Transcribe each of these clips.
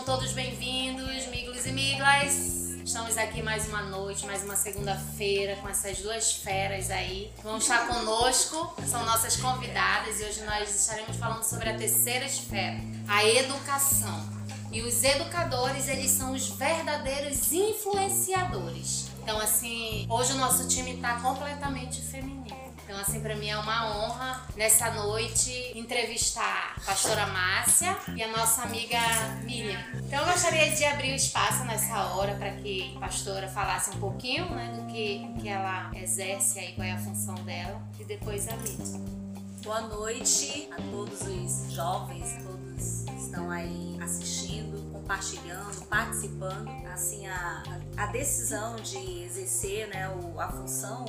Sejam todos bem-vindos, miglos e miglas. Estamos aqui mais uma noite, mais uma segunda-feira com essas duas feras aí. Vão estar conosco, são nossas convidadas e hoje nós estaremos falando sobre a terceira esfera, a educação. E os educadores, eles são os verdadeiros influenciadores. Então, assim, hoje o nosso time está completamente feminino. Então, assim, para mim é uma honra nessa noite entrevistar a pastora Márcia e a nossa amiga Miriam. Então, eu gostaria de abrir o espaço nessa hora para que a pastora falasse um pouquinho né, do que, que ela exerce aí, qual é a função dela, e depois a Miriam. Boa noite a todos os jovens, todos que estão aí assistindo, compartilhando, participando. Assim, a, a decisão de exercer né, a função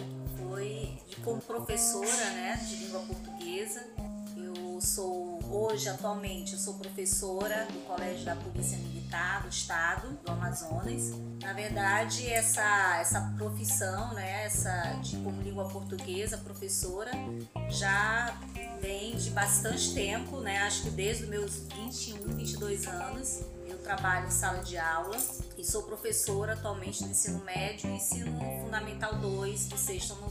foi como professora né, de língua portuguesa. Eu sou hoje, atualmente, eu sou professora do Colégio da Polícia Militar do Estado do Amazonas. Na verdade, essa, essa profissão, né, essa de como língua portuguesa, professora, já vem de bastante tempo, né? Acho que desde os meus 21, 22 anos eu trabalho em sala de aula e sou professora atualmente no ensino médio e ensino fundamental 2 do sexto ao.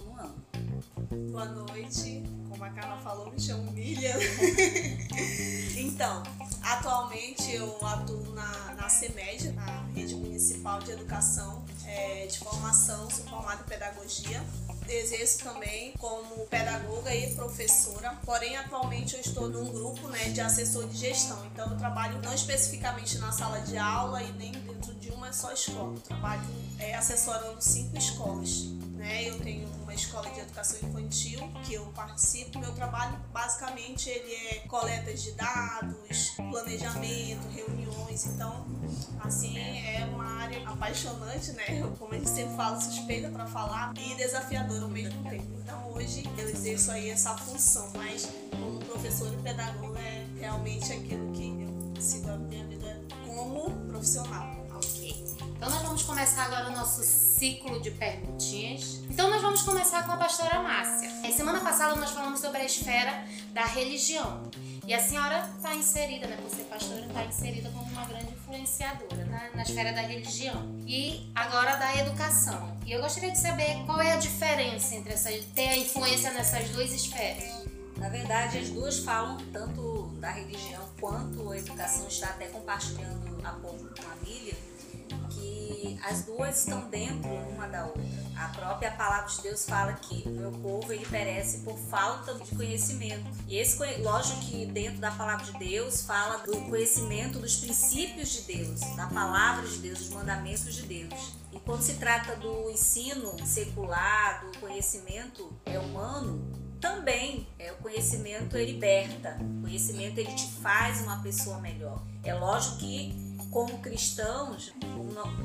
Boa noite, como a Carla falou, me chamo Miriam. então, atualmente eu atuo na, na CEMED, na Rede Municipal de Educação é, de Formação, sou formada em Pedagogia exerço também como pedagoga e professora, porém atualmente eu estou num grupo né, de assessor de gestão, então eu trabalho não especificamente na sala de aula e nem dentro de uma só escola, eu trabalho é, assessorando cinco escolas. Né? Eu tenho uma escola de educação infantil que eu participo. Meu trabalho basicamente ele é coleta de dados, planejamento, reuniões. Então, assim, é uma área apaixonante, né? Como a gente sempre fala, suspeita para falar e desafiadora ao mesmo tempo. Então, hoje eu exerço aí essa função, mas como professor e pedagoga é realmente aquilo que eu sigo a minha vida como profissional. Então nós vamos começar agora o nosso ciclo de perguntinhas. Então nós vamos começar com a pastora Márcia. É, semana passada nós falamos sobre a esfera da religião. E a senhora está inserida, né? Você, pastora, está inserida como uma grande influenciadora né? na esfera da religião. E agora da educação. E eu gostaria de saber qual é a diferença entre ter a influência nessas duas esferas. Na verdade, as duas falam tanto da religião quanto a educação, está até compartilhando há pouco com a As duas estão dentro uma da outra. A própria palavra de Deus fala que o meu povo ele perece por falta de conhecimento. E esse, lógico que dentro da palavra de Deus fala do conhecimento dos princípios de Deus, da palavra de Deus, dos mandamentos de Deus. E quando se trata do ensino secular, do conhecimento é humano, também é, o conhecimento ele liberta, o conhecimento ele te faz uma pessoa melhor. É lógico que como cristãos,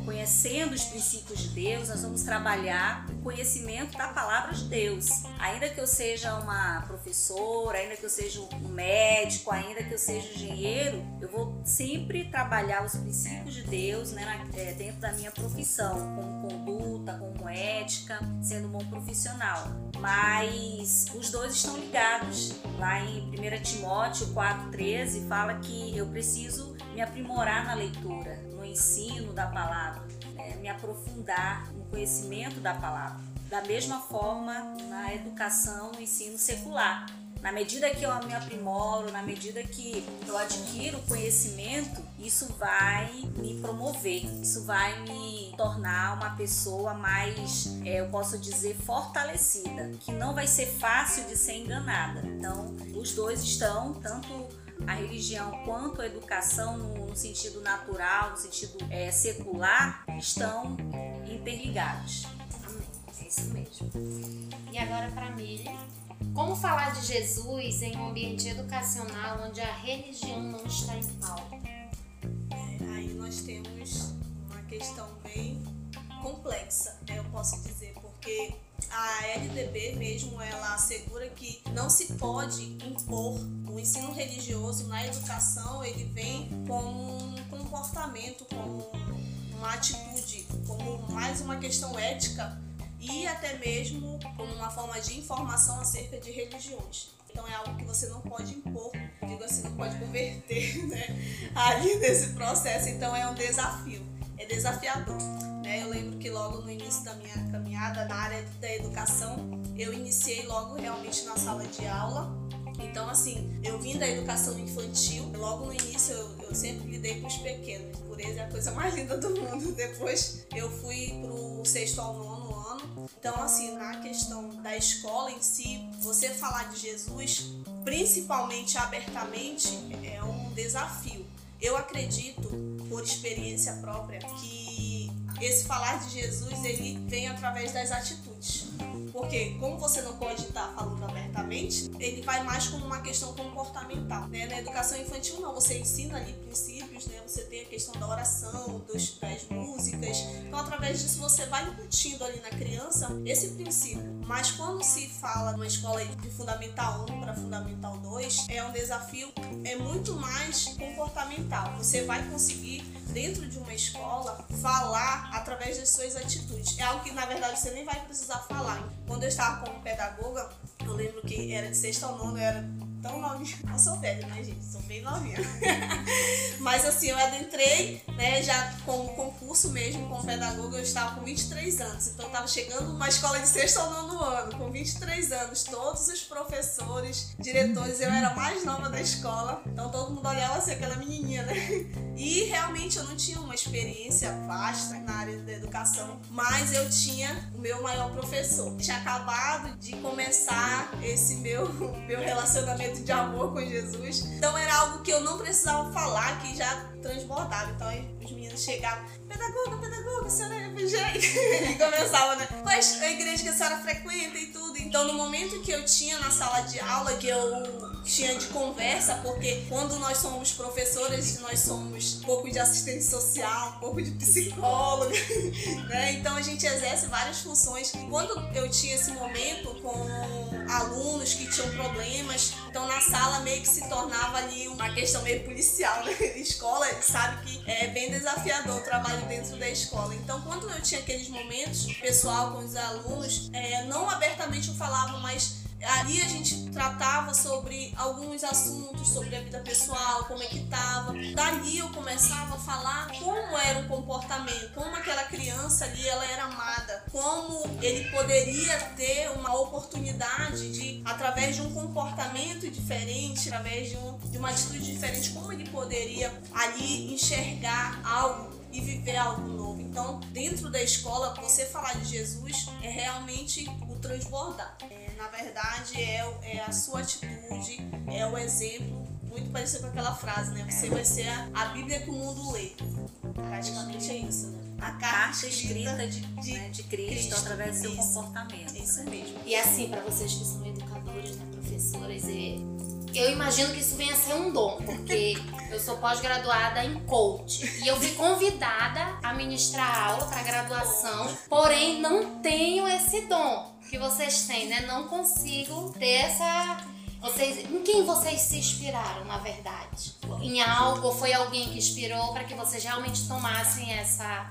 conhecendo os princípios de Deus, nós vamos trabalhar o conhecimento da palavra de Deus. Ainda que eu seja uma professora, ainda que eu seja um médico, ainda que eu seja engenheiro, eu vou sempre trabalhar os princípios de Deus né, é, dentro da minha profissão, como conduta, como ética, sendo um bom profissional. Mas os dois estão ligados. Lá em 1 Timóteo 4,13 fala que eu preciso me aprimorar na leitura, no ensino da palavra, né? me aprofundar no conhecimento da palavra. Da mesma forma, na educação, no ensino secular. Na medida que eu me aprimoro, na medida que eu adquiro conhecimento, isso vai me promover, isso vai me tornar uma pessoa mais, é, eu posso dizer, fortalecida, que não vai ser fácil de ser enganada. Então, os dois estão, tanto a religião quanto a educação no, no sentido natural, no sentido é, secular, estão interligados. Amém. É isso mesmo. E agora para Miriam. Como falar de Jesus em um ambiente educacional onde a religião não está em pauta? É, aí nós temos uma questão bem complexa, né, eu posso dizer, porque a LDB mesmo ela assegura que não se pode impor o ensino religioso na educação, ele vem como um comportamento, como uma atitude, como mais uma questão ética e até mesmo como uma forma de informação acerca de religiões. Então é algo que você não pode impor digo assim, não pode converter, né? Ali nesse processo, então é um desafio, é desafiador. Né? Eu lembro que logo no início da minha caminhada na área da educação, eu iniciei logo realmente na sala de aula. Então, assim, eu vim da educação infantil, logo no início eu, eu sempre lidei com os pequenos. Eles é a coisa mais linda do mundo. Depois eu fui pro sexto ao nono ano. Então, assim, na questão da escola em si, você falar de Jesus, principalmente abertamente, é um desafio. Eu acredito, por experiência própria, que esse falar de Jesus ele vem através das atitudes. Porque como você não pode estar falando abertamente, ele vai mais como uma questão comportamental. Né? Na educação infantil não, você ensina ali princípios, né? você tem a questão da oração, dos, das músicas. Então através disso você vai incutindo ali na criança esse princípio. Mas quando se fala numa escola de fundamental 1 para fundamental 2, é um desafio é muito mais comportamental. Você vai conseguir dentro de uma escola falar através das suas atitudes. É algo que na verdade você nem vai precisar falar. Quando eu estava como pedagoga, eu lembro que era de sexta ao nono, eu era tão novinha. Eu sou velha, né, gente? Sou bem novinha. Mas assim, eu adentrei, né, já com o concurso mesmo, como pedagoga, eu estava com 23 anos. Então eu estava chegando numa escola de sexto ao nono ano, com 23 anos. Todos os professores, diretores, eu era mais nova da escola. Então todo mundo olhava assim, aquela menininha, né? E realmente eu não tinha uma experiência vasta na área da educação, mas eu tinha o meu maior professor. Tinha acabado de começar esse meu, meu relacionamento de amor com Jesus. Então era algo que eu não precisava falar, que já transbordava. Então os meninos chegavam, pedagoga, pedagoga, a senhora é evangélica. e começava, né? Quais a igreja que a senhora frequenta e tudo. Então no momento que eu tinha na sala de aula, que eu tinha de conversa, porque quando nós somos professores, nós somos um pouco de assistente social, um pouco de psicóloga, né? Então a gente exerce várias funções. Quando eu tinha esse momento com alunos que tinham problemas, então na sala meio que se tornava ali uma questão meio policial, né? Escola sabe que é bem desafiador o trabalho dentro da escola. Então quando eu tinha aqueles momentos pessoal com os alunos, é, não abertamente eu falava, mas Ali a gente tratava sobre alguns assuntos, sobre a vida pessoal, como é que tava. Dali eu começava a falar como era o comportamento, como aquela criança ali ela era amada, como ele poderia ter uma oportunidade de, através de um comportamento diferente, através de, um, de uma atitude diferente, como ele poderia ali enxergar algo e viver algo novo. Então, dentro da escola, você falar de Jesus é realmente o transbordar. É, na verdade, é, é a sua atitude, é o exemplo muito parecido com aquela frase, né? Você vai ser a, a Bíblia que o mundo lê. Praticamente é isso, né? A carta escrita de, de, né, de Cristo, Cristo, através do seu comportamento. Isso mesmo. E assim, para vocês que são educadores, né, professores, e eu imagino que isso venha a ser um dom, porque eu sou pós-graduada em coach e eu fui convidada a ministrar aula para graduação, porém não tenho esse dom que vocês têm, né? Não consigo ter essa vocês, em quem vocês se inspiraram, na verdade? Em algo? Foi alguém que inspirou para que vocês realmente tomassem essa.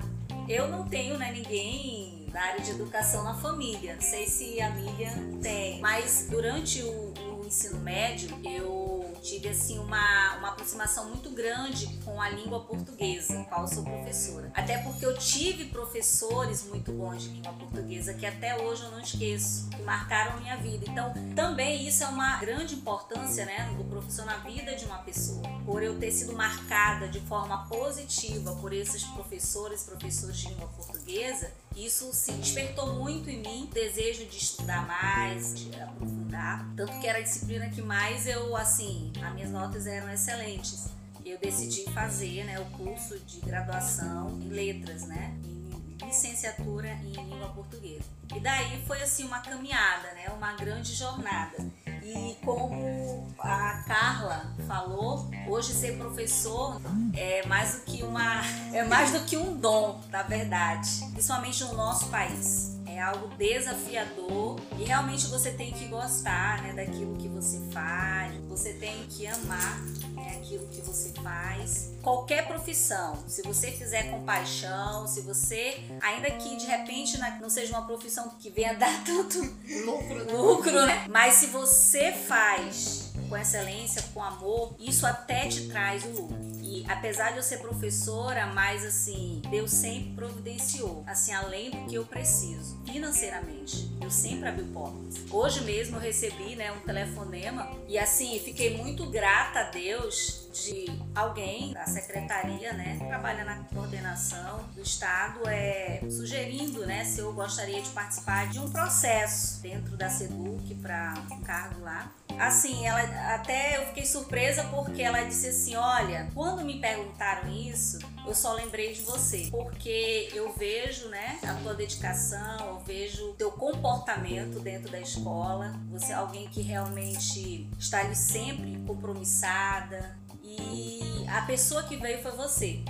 Eu não tenho, né, ninguém da área de educação na família. Não sei se a Miriam tem. Mas durante o, o ensino médio, eu tive assim uma, uma aproximação muito grande com a língua portuguesa, qual sou professora. Até porque eu tive professores muito bons de língua portuguesa que até hoje eu não esqueço, que marcaram minha vida. Então, também isso é uma grande importância, né, do professor na vida de uma pessoa. Por eu ter sido marcada de forma positiva por esses professores, professores de língua portuguesa, isso se despertou muito em mim, desejo de estudar mais, de aprofundar. Tanto que era a disciplina que mais eu, assim, as minhas notas eram excelentes. Eu decidi fazer né, o curso de graduação em letras, né? Em licenciatura em língua portuguesa. E daí foi assim uma caminhada, né? Uma grande jornada. E como a Carla falou, hoje ser professor é mais do que uma é mais do que um dom, na verdade, principalmente no nosso país. É algo desafiador e realmente você tem que gostar né, daquilo que você faz, você tem que amar né, aquilo que você faz. Qualquer profissão, se você fizer com paixão, se você, ainda que de repente não seja uma profissão que venha dar tanto lucro, lucro né? mas se você faz com excelência, com amor, isso até te traz o lucro. E apesar de eu ser professora, mas assim, Deus sempre providenciou, assim, além do que eu preciso, financeiramente. Eu sempre abri portas. Hoje mesmo eu recebi, né, um telefonema e assim, fiquei muito grata a Deus de alguém da secretaria, né, que trabalha na coordenação do estado, é sugerindo, né, se eu gostaria de participar de um processo dentro da SEDUC para um cargo lá. Assim, ela até eu fiquei surpresa porque ela disse assim: "Olha, quando me perguntaram isso, eu só lembrei de você, porque eu vejo, né, a tua dedicação, eu vejo o teu comportamento dentro da escola. Você é alguém que realmente está ali sempre compromissada, e a pessoa que veio foi você.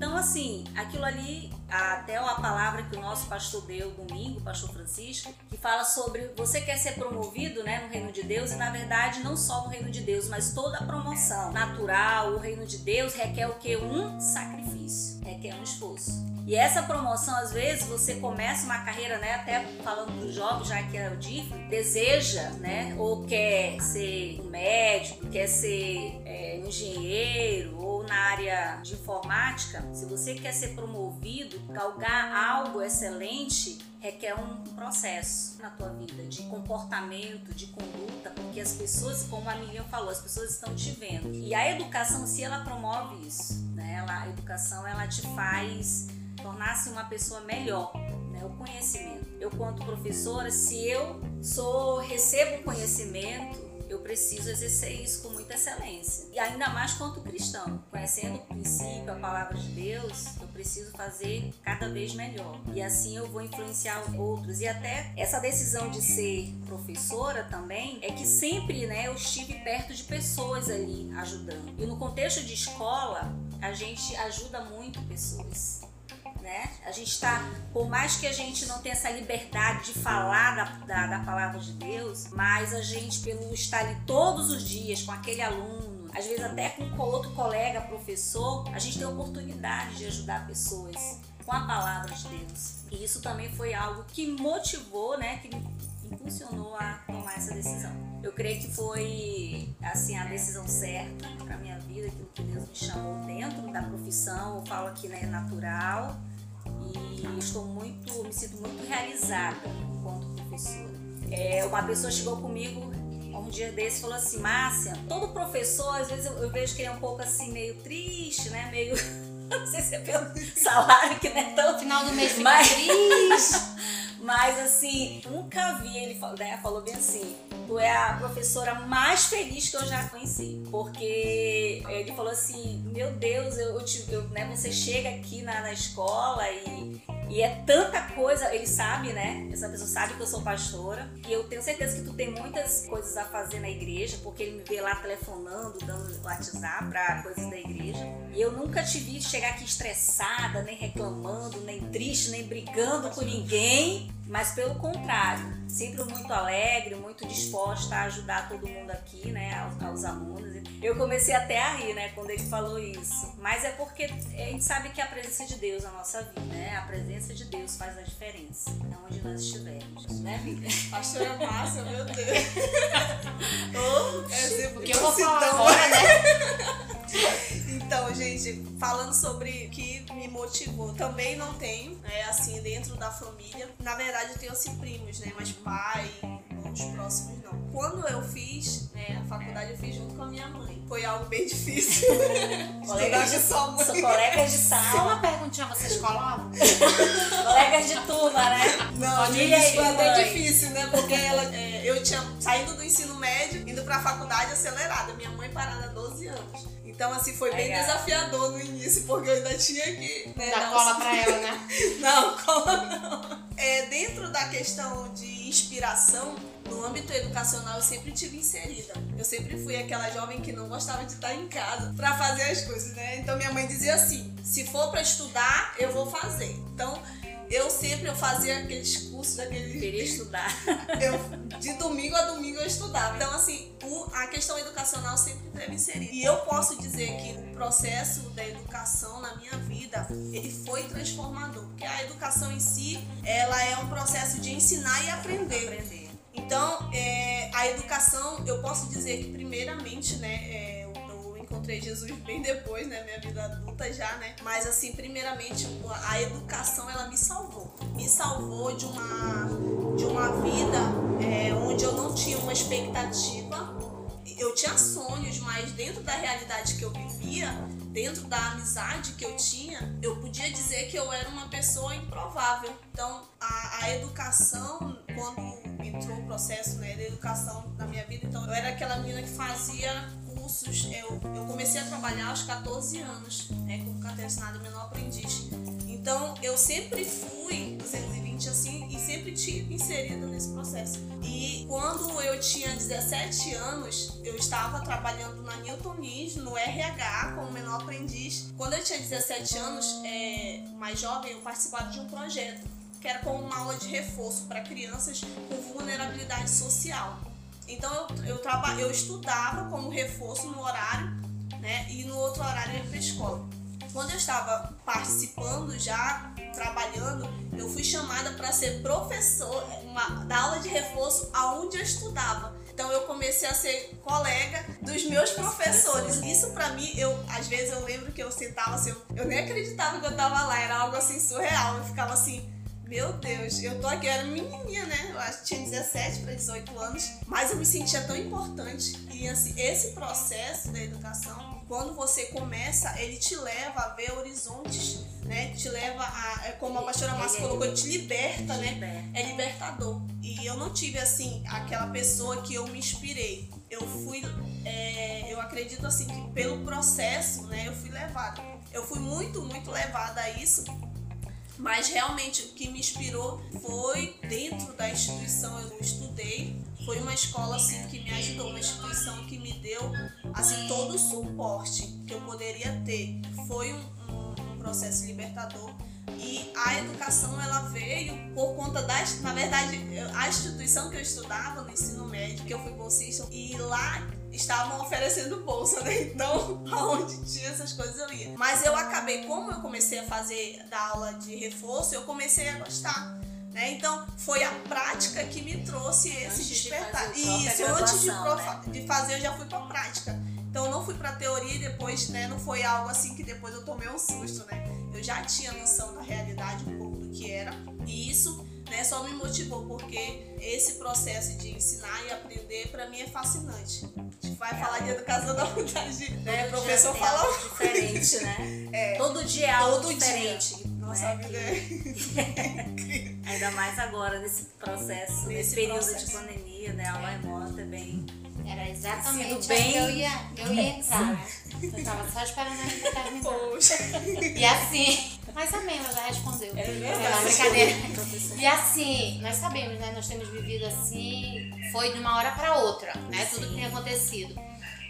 Então, assim, aquilo ali, até a palavra que o nosso pastor deu domingo, pastor Francisco, que fala sobre você quer ser promovido né, no reino de Deus, e na verdade, não só no reino de Deus, mas toda a promoção natural, o reino de Deus requer o que? Um sacrifício, requer um esforço. E essa promoção, às vezes, você começa uma carreira, né? Até falando do jovem, já que é o DIF, deseja, né? Ou quer ser um médico, quer ser é, engenheiro, ou na área de informática. Se você quer ser promovido, galgar algo excelente, requer um processo na tua vida de comportamento, de conduta, porque as pessoas, como a Miriam falou, as pessoas estão te vendo. E a educação, se ela promove isso, né? Ela, a educação, ela te faz tornar-se uma pessoa melhor, né? o conhecimento. Eu, quanto professora, se eu sou recebo conhecimento, preciso exercer isso com muita excelência. E ainda mais quanto cristão, conhecendo o princípio, a palavra de Deus, eu preciso fazer cada vez melhor. E assim eu vou influenciar outros. E até essa decisão de ser professora também é que sempre, né, eu estive perto de pessoas ali ajudando. E no contexto de escola, a gente ajuda muito pessoas né? A gente está, por mais que a gente não tenha essa liberdade de falar da, da, da, palavra de Deus, mas a gente, pelo estar ali todos os dias com aquele aluno, às vezes até com outro colega, professor, a gente tem a oportunidade de ajudar pessoas com a palavra de Deus. E isso também foi algo que motivou, né? Que me impulsionou a tomar essa decisão. Eu creio que foi assim a decisão certa para minha vida, aquilo que Deus me chamou dentro da profissão. Eu falo aqui, né, natural e estou muito, me sinto muito realizada enquanto professora. É, uma pessoa chegou comigo um dia desse e falou assim, Márcia, todo professor, às vezes eu, eu, vejo que ele é um pouco assim, meio triste, né? Meio. Não sei se é pelo salário que não é tão. Final do mês fica mas... triste. mas assim, nunca vi ele né, falou bem assim tu é a professora mais feliz que eu já conheci. Porque ele falou assim: Meu Deus, eu, eu, te, eu né, você chega aqui na, na escola e, e é tanta coisa. Ele sabe, né? Essa pessoa sabe que eu sou pastora. E eu tenho certeza que tu tem muitas coisas a fazer na igreja, porque ele me vê lá telefonando, dando WhatsApp pra coisas da igreja. E eu nunca te vi chegar aqui estressada, nem reclamando, nem triste, nem brigando com ninguém. Mas pelo contrário, sempre muito alegre, muito disposta a ajudar todo mundo aqui, né, aos, aos, alunos. Eu comecei até a rir, né, quando ele falou isso. Mas é porque a gente sabe que a presença de Deus na nossa vida, né, a presença de Deus faz a diferença, onde nós estivermos, né, filha? Pastora Márcia, meu Deus. oh, é porque eu vou falar agora, né? Gente, falando sobre o que me motivou, também não tenho, né, assim, dentro da família. Na verdade, eu tenho assim primos, né, mas pai, os próximos não. Quando eu fiz, né, a faculdade eu fiz junto com a minha mãe. Foi algo bem difícil. colegas de sua mãe. São colegas de sala. Só uma perguntinha, vocês colavam? colegas de turma, né? Não, Família foi até difícil, né? Porque ela, é, eu tinha saído do ensino médio, indo pra faculdade acelerada. Minha mãe parada há 12 anos. Então, assim, foi bem Legal. desafiador no início, porque eu ainda tinha que. Né, Dar cola pra ela, né? não, cola não. É, dentro da questão de inspiração, no âmbito educacional eu sempre tive inserida. Eu sempre fui aquela jovem que não gostava de estar em casa para fazer as coisas, né? Então minha mãe dizia assim: se for para estudar, eu vou fazer. Então eu sempre eu fazia aqueles cursos daqueles. Queria estudar. Eu, de domingo a domingo eu estudava. Então, assim, o, a questão educacional sempre teve inserida. E eu posso dizer que o processo da educação na minha vida, ele foi transformador. Porque a educação em si, ela é um processo de ensinar e aprender. aprender. Então, é, a educação, eu posso dizer que primeiramente, né, é, encontrei Jesus bem depois, né, minha vida adulta já, né, mas assim, primeiramente a educação ela me salvou, me salvou de uma de uma vida é, onde eu não tinha uma expectativa, eu tinha sonhos, mas dentro da realidade que eu vivia, dentro da amizade que eu tinha, eu podia dizer que eu era uma pessoa improvável. Então, a, a educação, quando entrou o processo né, da educação na minha vida, então eu era aquela menina que fazia cursos. Eu, comecei a trabalhar aos 14 anos, né, como carteira assinada menor aprendiz. Então, eu sempre fui 220 assim e sempre tive inserido nesse processo. E quando eu tinha 17 anos, eu estava trabalhando na Newton no RH, como menor aprendiz. Quando eu tinha 17 anos, é, mais jovem, eu participava de um projeto que era como uma aula de reforço para crianças com vulnerabilidade social. Então eu, eu, traba, eu estudava como reforço no horário, né? E no outro horário eu ia para escola. Quando eu estava participando já, trabalhando, eu fui chamada para ser professor uma, da aula de reforço aonde eu estudava. Então eu comecei a ser colega dos meus professores. Isso para mim, eu às vezes eu lembro que eu sentava assim, eu, nem acreditava que eu tava lá, era algo assim surreal. Eu ficava assim, meu Deus, eu tô aqui, eu era menininha, né? Eu acho que tinha 17 para 18 anos, mas eu me sentia tão importante. E assim, esse processo da educação, quando você começa, ele te leva a ver horizontes, né? Te leva a, é como a pastora Márcia é colocou, te liberta, né? É libertador. E eu não tive assim aquela pessoa que eu me inspirei. Eu fui, é, eu acredito assim que pelo processo, né? Eu fui levada. Eu fui muito, muito levada a isso mas realmente o que me inspirou foi dentro da instituição eu estudei. Foi uma escola assim que me ajudou, uma instituição que me deu assim todo o suporte que eu poderia ter. Foi um, um, um processo libertador e a educação ela veio por conta das, na verdade, a instituição que eu estudava no ensino médio, que eu fui bolsista, e lá estavam oferecendo bolsa, né? Então, aonde tinha essas coisas eu ia. Mas eu acabei, como eu comecei a fazer da aula de reforço, eu comecei a gostar. Né? Então, foi a prática que me trouxe esse despertar. De Isso, antes de, né? de fazer, eu já fui pra prática. Então, eu não fui pra teoria e depois, né, não foi algo assim que depois eu tomei um susto, né? Eu já tinha noção da realidade, um pouco do que era. E isso né, só me motivou, porque esse processo de ensinar e aprender, para mim, é fascinante. A gente vai falar de educação da vontade, né? O professor fala algo diferente, né? É, todo dia é algo todo diferente. Dia. Nossa né? vida é Ainda mais agora, nesse processo, nesse, Nesse período processo. de pandemia, né? Aula remota é bem. Era exatamente Sido bem eu ia, eu ia entrar. Eu tava só esperando ele terminar. Poxa. E assim, mais ou menos, já respondeu. É brincadeira. E assim, nós sabemos, né? Nós temos vivido assim, foi de uma hora para outra, né? Tudo que tem acontecido.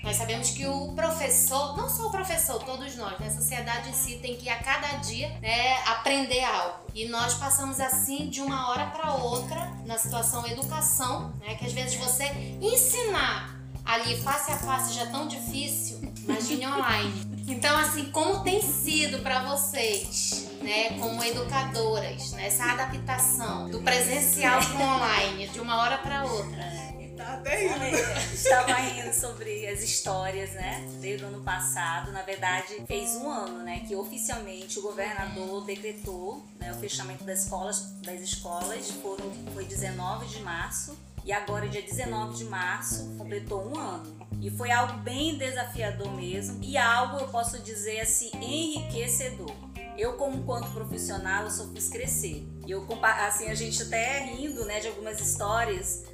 Nós sabemos que o professor, não só o professor, todos nós, né? A sociedade em si tem que a cada dia né, aprender algo. E nós passamos assim de uma hora para outra na situação educação, né? Que às vezes você ensinar ali face a face já é tão difícil, imagine online. Então, assim, como tem sido para vocês, né, como educadoras, né, essa adaptação do presencial para online, de uma hora para outra? Tá terrível. Estava rindo sobre as histórias, né? Desde o ano passado, na verdade, fez um ano, né? Que oficialmente o governador decretou né, o fechamento das escolas, das escolas foram, foi 19 de março. E agora, dia 19 de março, completou um ano. E foi algo bem desafiador mesmo. E algo, eu posso dizer assim, enriquecedor. Eu, como quanto profissional, eu só fiz crescer. E eu, assim, a gente até rindo, né, de algumas histórias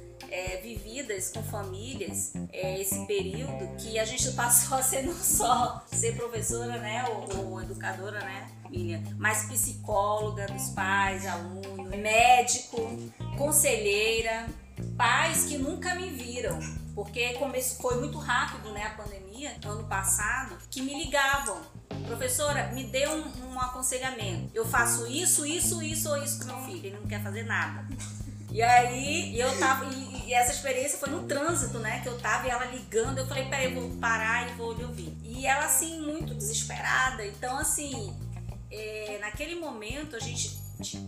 vividas com famílias é, esse período que a gente passou a ser não só ser professora, né, ou, ou educadora, né, mas psicóloga dos pais, aluno, médico, conselheira, pais que nunca me viram, porque come- foi muito rápido, né, a pandemia, ano passado, que me ligavam. Professora, me dê um, um aconselhamento. Eu faço isso, isso, isso ou isso com meu filho. Ele não quer fazer nada. E aí eu tava. E, e essa experiência foi no trânsito, né? Que eu tava e ela ligando. Eu falei, peraí, eu vou parar e vou lhe ouvir. E ela, assim, muito desesperada. Então, assim, é, naquele momento a gente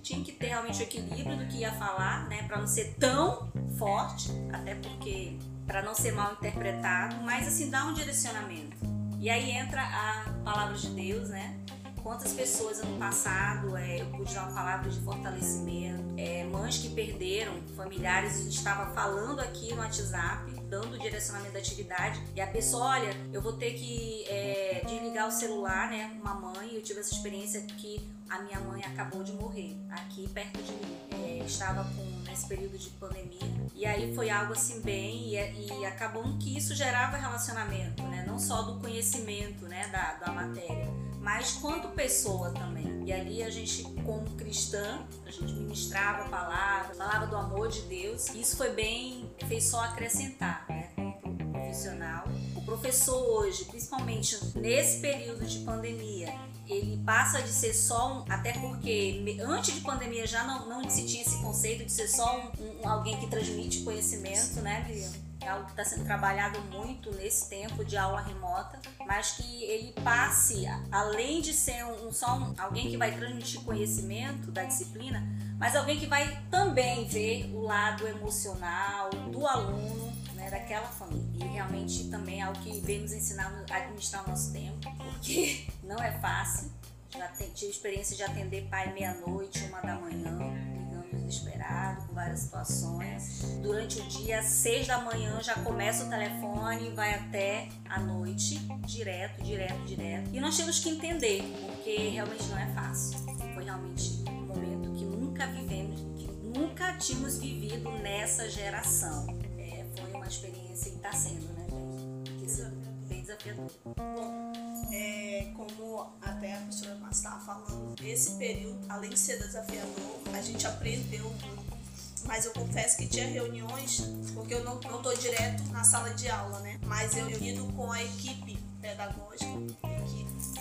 tinha que ter realmente o equilíbrio do que ia falar, né, para não ser tão forte, até porque para não ser mal interpretado, mas assim dá um direcionamento. E aí entra a palavra de Deus, né? Quantas pessoas ano passado é, eu pude dar uma palavra de fortalecimento, é, mães que perderam familiares, a gente estava falando aqui no WhatsApp, dando o direcionamento da atividade, e a pessoa, olha, eu vou ter que é, desligar o celular, né? Uma mãe, eu tive essa experiência que a minha mãe acabou de morrer aqui perto de mim. É, estava com nesse período de pandemia e aí foi algo assim bem e, e acabou que isso gerava relacionamento, né? Não só do conhecimento, né, da, da matéria, mas quanto pessoa também. E ali a gente, como cristã, a gente ministrava a palavra, falava do amor de Deus. Isso foi bem, fez só acrescentar, né? Profissional. O professor hoje, principalmente nesse período de pandemia, ele passa de ser só um, até porque antes de pandemia já não, não se tinha esse conceito de ser só um, um alguém que transmite conhecimento, né, Miriam? É algo que está sendo trabalhado muito nesse tempo de aula remota, mas que ele passe, além de ser um, só um, alguém que vai transmitir conhecimento da disciplina, mas alguém que vai também ver o lado emocional do aluno, né, daquela família. E realmente também é algo que vem nos ensinar a administrar o nosso tempo, porque não é fácil. Já tive experiência de atender pai meia-noite, uma da manhã, desesperado com várias situações. Durante o dia, às seis da manhã, já começa o telefone vai até a noite, direto, direto, direto. E nós temos que entender, porque realmente não é fácil. Foi realmente um momento que nunca vivemos, que nunca tínhamos vivido nessa geração. É, foi uma experiência e está sendo, né, Bem desafiador. Bom, é, como até a professora Márcia estava falando, esse período, além de ser desafiador, a gente aprendeu muito. Mas eu confesso que tinha reuniões, porque eu não estou direto na sala de aula, né? Mas eu lido com a equipe pedagógica.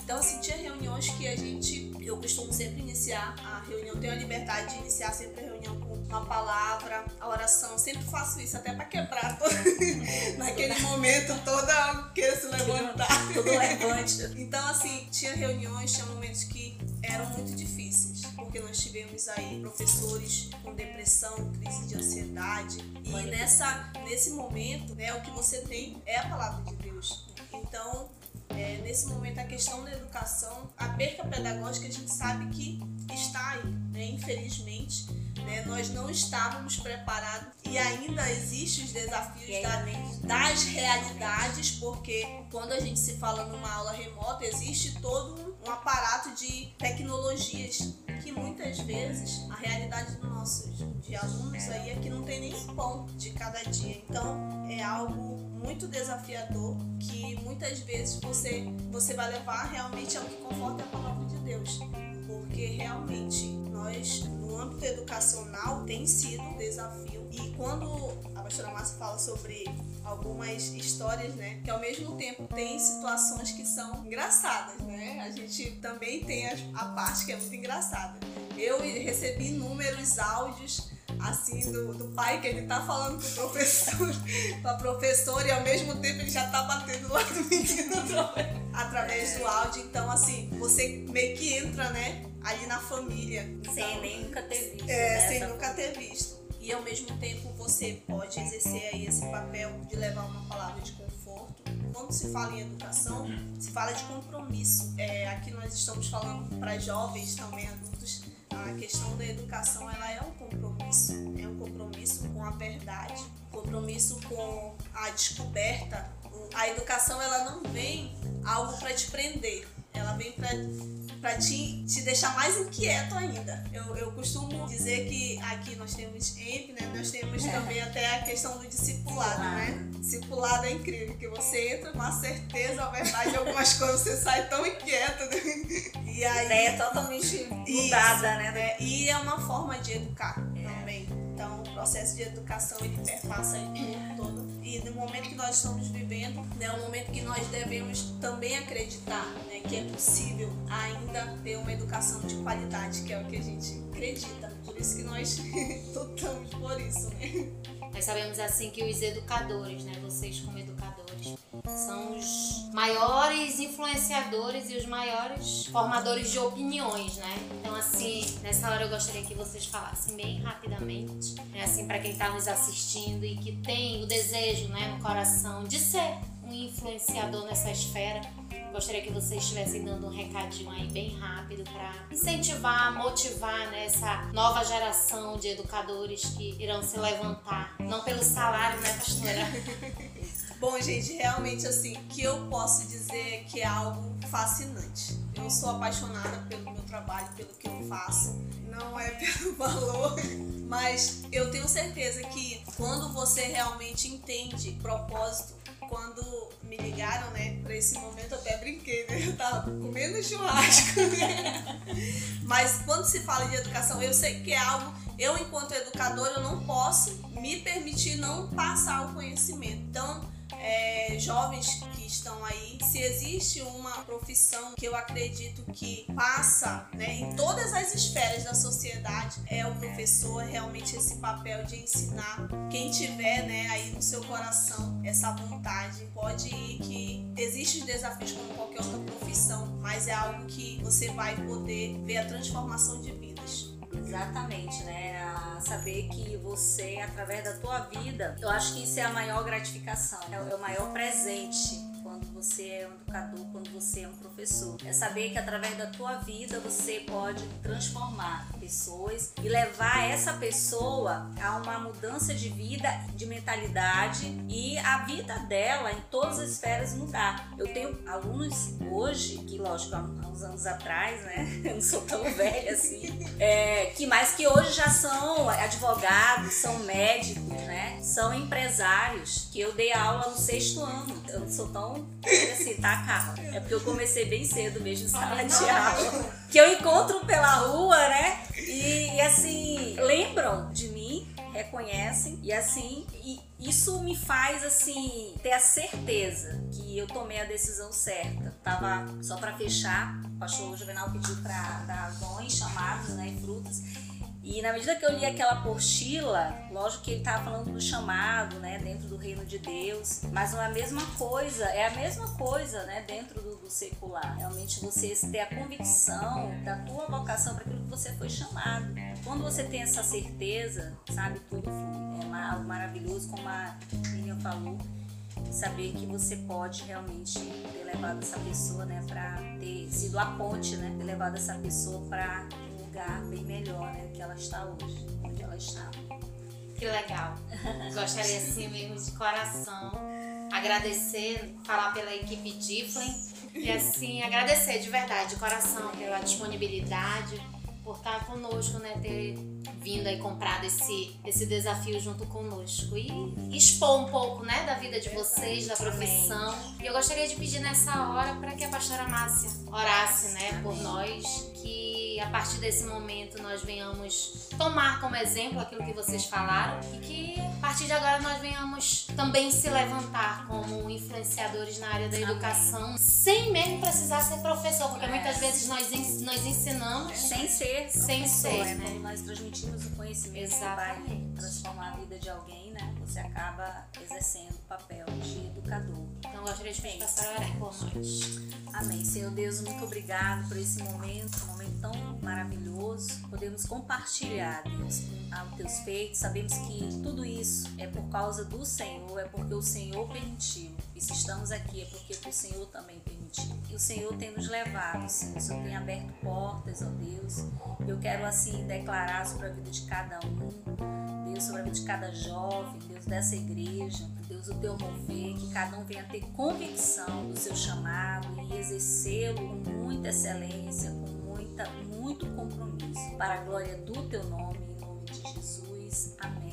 Então, assim, tinha reuniões que a gente, eu costumo sempre iniciar a reunião, tenho a liberdade de iniciar sempre a reunião uma palavra, a oração, sempre faço isso, até para quebrar todo, naquele momento toda que se levantar. Tudo levante. Então, assim, tinha reuniões, tinha momentos que eram muito difíceis, porque nós tivemos aí professores com depressão, crise de ansiedade, e nessa, nesse momento, né, o que você tem é a palavra de Deus. Então, é, nesse momento, a questão da educação, a perca pedagógica, a gente sabe que está aí, né? infelizmente. Né? Nós não estávamos preparados e ainda existem os desafios da, das realidades, porque quando a gente se fala numa aula remota, existe todo um aparato de tecnologias que muitas vezes a realidade dos nossos de alunos aí é que não tem nem pão de cada dia. Então é algo muito desafiador que muitas vezes você você vai levar realmente ao que conforta a palavra de Deus, porque realmente nós no âmbito educacional tem sido um desafio e quando a pastora Márcia fala sobre algumas histórias, né, que ao mesmo tempo tem situações que são engraçadas, né? A gente também tem a, a parte que é muito engraçada. Eu recebi inúmeros áudios assim, do, do pai que ele tá falando com o professor, com a professora, e ao mesmo tempo ele já tá batendo lá do menino através do áudio. Então, assim, você meio que entra, né, ali na família. Sem então, nem nunca ter visto. É, né, sem nunca ter visto. E ao mesmo tempo você pode exercer aí esse papel de levar uma palavra de conforto. Quando se fala em educação, se fala de compromisso. É, aqui nós estamos falando para jovens, também adultos, a questão da educação ela é um compromisso, é um compromisso com a verdade, compromisso com a descoberta. A educação ela não vem algo para te prender, ela vem para para te, te deixar mais inquieto ainda. Eu, eu costumo dizer que aqui nós temos EMP, né? Nós temos é. também até a questão do discipulado, né? Discipulado é incrível, que você entra com uma certeza, a verdade, algumas coisas você sai tão inquieto. Né? E aí, é totalmente mudada, né? É, e é uma forma de educar é. também. Então, o processo de educação ele perpassa no momento que nós estamos vivendo, né, é um momento que nós devemos também acreditar né, que é possível ainda ter uma educação de qualidade, que é o que a gente acredita. Por isso que nós lutamos por isso, né? Nós sabemos assim que os educadores, né, vocês como educadores, são os maiores influenciadores e os maiores formadores de opiniões, né? Então assim, nessa hora eu gostaria que vocês falassem bem rapidamente, né, assim para quem está nos assistindo e que tem o desejo, né, no coração de ser um influenciador nessa esfera, Gostaria que vocês estivessem dando um recadinho aí bem rápido para incentivar, motivar né, essa nova geração de educadores que irão se levantar. Não pelo salário, né, pastora? Bom, gente, realmente assim, que eu posso dizer que é algo fascinante. Eu sou apaixonada pelo meu trabalho, pelo que eu faço. Não é pelo valor, mas eu tenho certeza que quando você realmente entende propósito quando me ligaram, né, para esse momento, eu até brinquei, né? Eu tava comendo churrasco. Mas quando se fala de educação, eu sei que é algo, eu enquanto educadora, eu não posso me permitir não passar o conhecimento. Então, é, jovens que estão aí, se existe uma profissão que eu acredito que passa né, em todas as esferas da sociedade, é o professor realmente esse papel de ensinar. Quem tiver né, aí no seu coração essa vontade, pode ir que existem desafios como qualquer outra profissão, mas é algo que você vai poder ver a transformação de vidas. Exatamente, né? Saber que você, através da tua vida, eu acho que isso é a maior gratificação, é o maior presente você é um educador, quando você é um professor. É saber que através da tua vida você pode transformar pessoas e levar essa pessoa a uma mudança de vida, de mentalidade e a vida dela em todas as esferas mudar. Eu tenho alunos hoje, que lógico, há uns anos atrás, né? Eu não sou tão velha assim, é, que mais que hoje já são advogados, são médicos? São empresários que eu dei aula no sexto ano. Eu não sou tão assim, tá, Carla? É porque eu comecei bem cedo mesmo em sala de aula. Que eu encontro pela rua, né? E, e assim, lembram de mim, reconhecem e assim, e isso me faz assim ter a certeza que eu tomei a decisão certa. Tava só para fechar, o pastor Juvenal pediu para dar dons, chamados, né, frutas. E na medida que eu li aquela apostila, lógico que ele estava falando do chamado, né, dentro do reino de Deus, mas não é a mesma coisa, é a mesma coisa, né, dentro do, do secular. Realmente você ter a convicção da tua vocação para aquilo que você foi chamado. Quando você tem essa certeza, sabe, tudo. É algo maravilhoso, como a Miriam falou saber que você pode realmente ter levado essa pessoa, né, para ter sido a ponte, né, ter levado essa pessoa para lugar bem melhor né, que ela está hoje, onde ela está. Que legal. Gostaria assim mesmo de coração agradecer, falar pela equipe Difflin e assim agradecer de verdade, de coração, pela disponibilidade, por estar conosco, né, ter vindo aí comprado esse, esse desafio junto conosco e expor um pouco, né, da vida de vocês, da profissão. E eu gostaria de pedir nessa hora para que a pastora Márcia orasse, né, por nós, que a partir desse momento nós venhamos tomar como exemplo aquilo que vocês falaram e que a partir de agora nós venhamos também se levantar como influenciadores na área da educação, sem mesmo precisar ser professor, porque muitas vezes nós, nós ensinamos sem ser, sem ser, né? Quando nós transmitimos o conhecimento Exatamente. que vai transformar a vida de alguém, né? Você acaba exercendo o papel de educador. Então gostaria de pedir para orar por nós. Amém. Senhor Deus, muito obrigado por esse momento, um momento tão maravilhoso. Podemos compartilhar, Deus, os teus feitos. Sabemos que tudo isso é por causa do Senhor, é porque o Senhor permitiu. E se estamos aqui é porque o Senhor também permitiu. E o Senhor tem nos levado, Senhor. O Senhor tem aberto portas, ó Deus. Eu quero assim declarar sobre a vida de cada um, Deus, sobre a vida de cada jovem, Deus, dessa igreja. Deus, o teu mover, que cada um venha ter convicção do seu chamado e exercê-lo com muita excelência, com muita, muito compromisso. Para a glória do teu nome, em nome de Jesus. Amém.